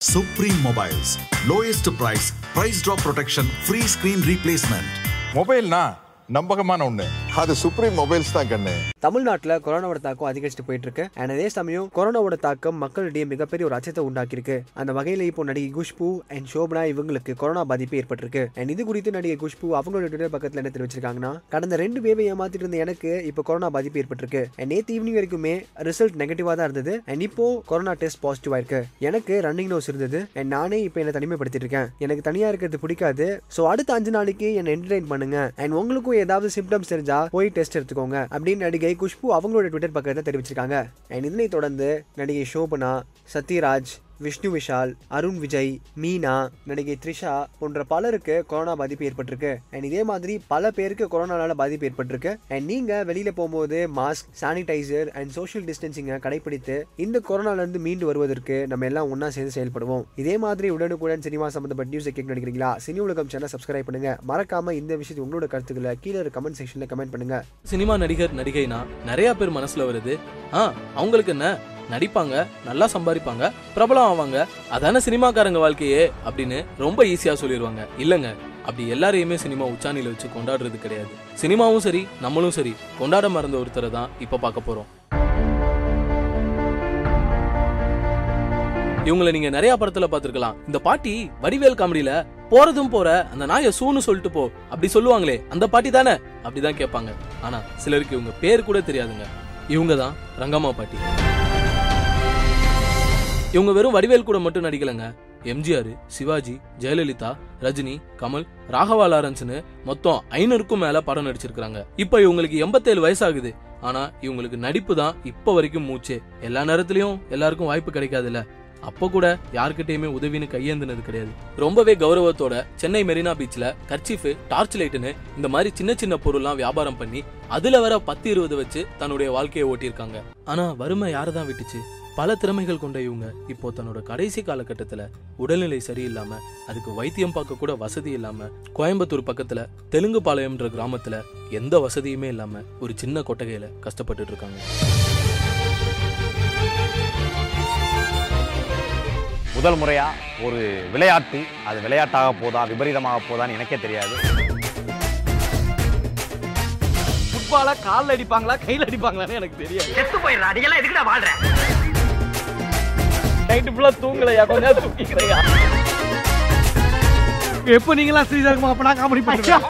Supreme Mobiles lowest price price drop protection free screen replacement மொபைல்னா நம்பகமான ஒன்று அது supreme mobiles தான் கண்ணு. தமிழ்நாட்டில் கொரோனாவோட தாக்கம் அதிகரிச்சுட்டு போயிட்டு இருக்கு அண்ட் அதே சமயம் கொரோனாவோட தாக்கம் மக்களிடையே மிகப்பெரிய ஒரு அச்சத்தை உண்டாக்கியிருக்கு. அந்த வகையில் இப்போ நடிகை குஷ்பு அண்ட் சோபனா இவங்களுக்கு கொரோனா பாதிப்பு ஏற்பட்டிருக்கு. அண்ட் இது குறித்து நடிகை குஷ்பு அவங்களோட ட்விட்டர் பக்கத்தில் என்ன தெரிவிச்சிருக்காங்கன்னா கடந்த ரெண்டு வேவை ஏமாத்திட்டு இருந்த எனக்கு இப்போ கொரோனா பாதிப்பு ஏற்பட்டிருக்கு. அண்ட் நேற்று ஈவினிங் வரைக்குமே ரிசல்ட் நெகட்டிவாக தான் இருந்தது. அண்ட் இப்போ கொரோனா டெஸ்ட் பாசிட்டிவ் இருக்கு. எனக்கு ரன்னிங் நோஸ் இருந்தது. அண்ட் நானே இப்போ என்ன தனிமைப்படுத்திட்டு இருக்கேன். எனக்கு தனியா இருக்கிறது பிடிக்காது. ஸோ அடுத்த அஞ்சு நாளைக்கு என்ன என்டர்டைன் பண்ணுங்க. அண்ட் உங்களுக்கும் ஏதாவது சிம்டம்ஸ் தெரிஞ்சா போய் டெஸ்ட் எடுத்துக்கோங்க. அப்படின்னு நடிகை குஷ்பு அவங்களோட ட்விட்டர் பக்கத்தில் தெரிவிச்சிருக்காங்க. அண்ட் இதனை தொடர்ந்து நடிகை சோபனா சத்யராஜ் விஷ்ணு விஷால் அருண் விஜய் மீனா நடிகை த்ரிஷா போன்ற பலருக்கு கொரோனா பாதிப்பு ஏற்பட்டிருக்கு. அண்ட் இதே மாதிரி பல பேருக்கு கொரோனாவால் பாதிப்பு ஏற்பட்டிருக்கு. அண்ட் நீங்க வெளியில போகும்போது மாஸ்க் சானிடைசர் அண்ட் சோஷியல் டிஸ்டன்சிங்கை கடைபிடித்து இந்த கொரோனால இருந்து மீண்டு வருவதற்கு நம்ம எல்லாம் ஒன்றா சேர்ந்து செயல்படுவோம். இதே மாதிரி உடனுக்குடன் சினிமா சம்பந்தப்பட்ட நியூஸை கேட்க நினைக்கிறீங்களா? சினி உலகம் சேனல் சப்ஸ்கிரைப் பண்ணுங்க. மறக்காம இந்த விஷயத்தை உங்களோட கருத்துக்களை கீழே கமெண்ட் செக்ஷன்ல கமெண்ட் பண்ணுங்க. சினிமா நடிகர் நடிகைனா நிறைய பேர் மனசுல வருது. ஆ அவங்களுக்கு என்ன? நடிப்பாங்க நல்லா சம்பாதிப்பாங்க பிரபலம் ஆவாங்க. அதான சினிமாக்காரங்க வாழ்க்கையே அப்படின்னு ரொம்ப ஈஸியா சொல்லிடுவாங்க இல்லங்க அப்படி எல்லாரையுமே சினிமா உச்சாணியில வச்சு கொண்டாடுறது கிடையாது. சினிமாவும் சரி நம்மளும் சரி. கொண்டாட மறந்த ஒருத்தரை தான் இப்ப பார்க்க போறோம். இவங்களை நீங்க நிறைய படத்துல பாத்துருக்கலாம் இந்த பாட்டி வடிவேல் காமெடியில போறதும் போற அந்த நாய சூன்னு சொல்லிட்டு போ அப்படி சொல்லுவாங்களே அந்த பாட்டி தானே? அப்படிதான் கேட்பாங்க. ஆனா சிலருக்கு இவங்க பேர் கூட தெரியாதுங்க. இவங்க தான் ரங்கம்மா பாட்டி. இவங்க வெறும் வடிவேல் கூட மட்டும் நடிக்கலங்க. எம்ஜிஆர் சிவாஜி ஜெயலலிதா ரஜினி கமல் ராகவா லாரன்ஸ்னு மொத்தம் ஐநூறுக்கும் மேல படம் நடிச்சிருக்காங்க இப்ப இவங்களுக்கு எண்பத்தேழு வயசாகுது. ஆனா இவங்களுக்கு நடிப்பு தான் இப்ப வரைக்கும் மூச்சே. எல்லா நேரத்திலயும் எல்லாருக்கும் வாய்ப்பு கிடைக்காதுல்ல. அப்ப கூட யார்கிட்டயுமே உதவின்னு கையேந்தினது கிடையாது. ரொம்பவே கௌரவத்தோட சென்னை மெரினா பீச்ல கர்ச்சீஃப் டார்ச் லைட்டுன்னு இந்த மாதிரி சின்ன சின்ன பொருள்லாம் வியாபாரம் பண்ணி அதுல வர பத்து இருபது வச்சு தன்னுடைய வாழ்க்கையை ஓட்டியிருக்காங்க. ஆனா வறுமை யாரதான் விட்டுச்சு? பல திறமைகள் கொண்ட இவங்க. இப்போ தன்னோட கடைசி காலகட்டத்துல உடல்நிலை சரியில்லாம அதுக்கு வைத்தியம் பார்க்க கூட வசதி இல்லாம கோயம்புத்தூர் பக்கத்துல தெலுங்கு பாளையம்ன்ற கிராமத்துல எந்த வசதியுமே இல்லாம ஒரு சின்ன கொட்டகையில கஷ்டப்பட்டுட்டு இருக்காங்க. முதல் முறையா ஒரு விளையாட்டு அது விளையாட்டாக போதா விபரீதமாக போதான்னு எனக்கே தெரியாது. ஃபுட்பால கால்ல அடிப்பாங்களா கையில அடிப்பாங்களான்னு எனக்கு தெரியாது. செத்து போயிடுறா அடிக்கலாம் எதுக்குடா வாழ்ற? நைட்டு ஃபுல்லா தூங்கலையா? கொஞ்ச நேரம் தூங்கிக்கிறையா? எப்போ நீங்களாம் ஸ்ரீதர்மா அப்ப நான் காமெடி பண்ணுவேன்.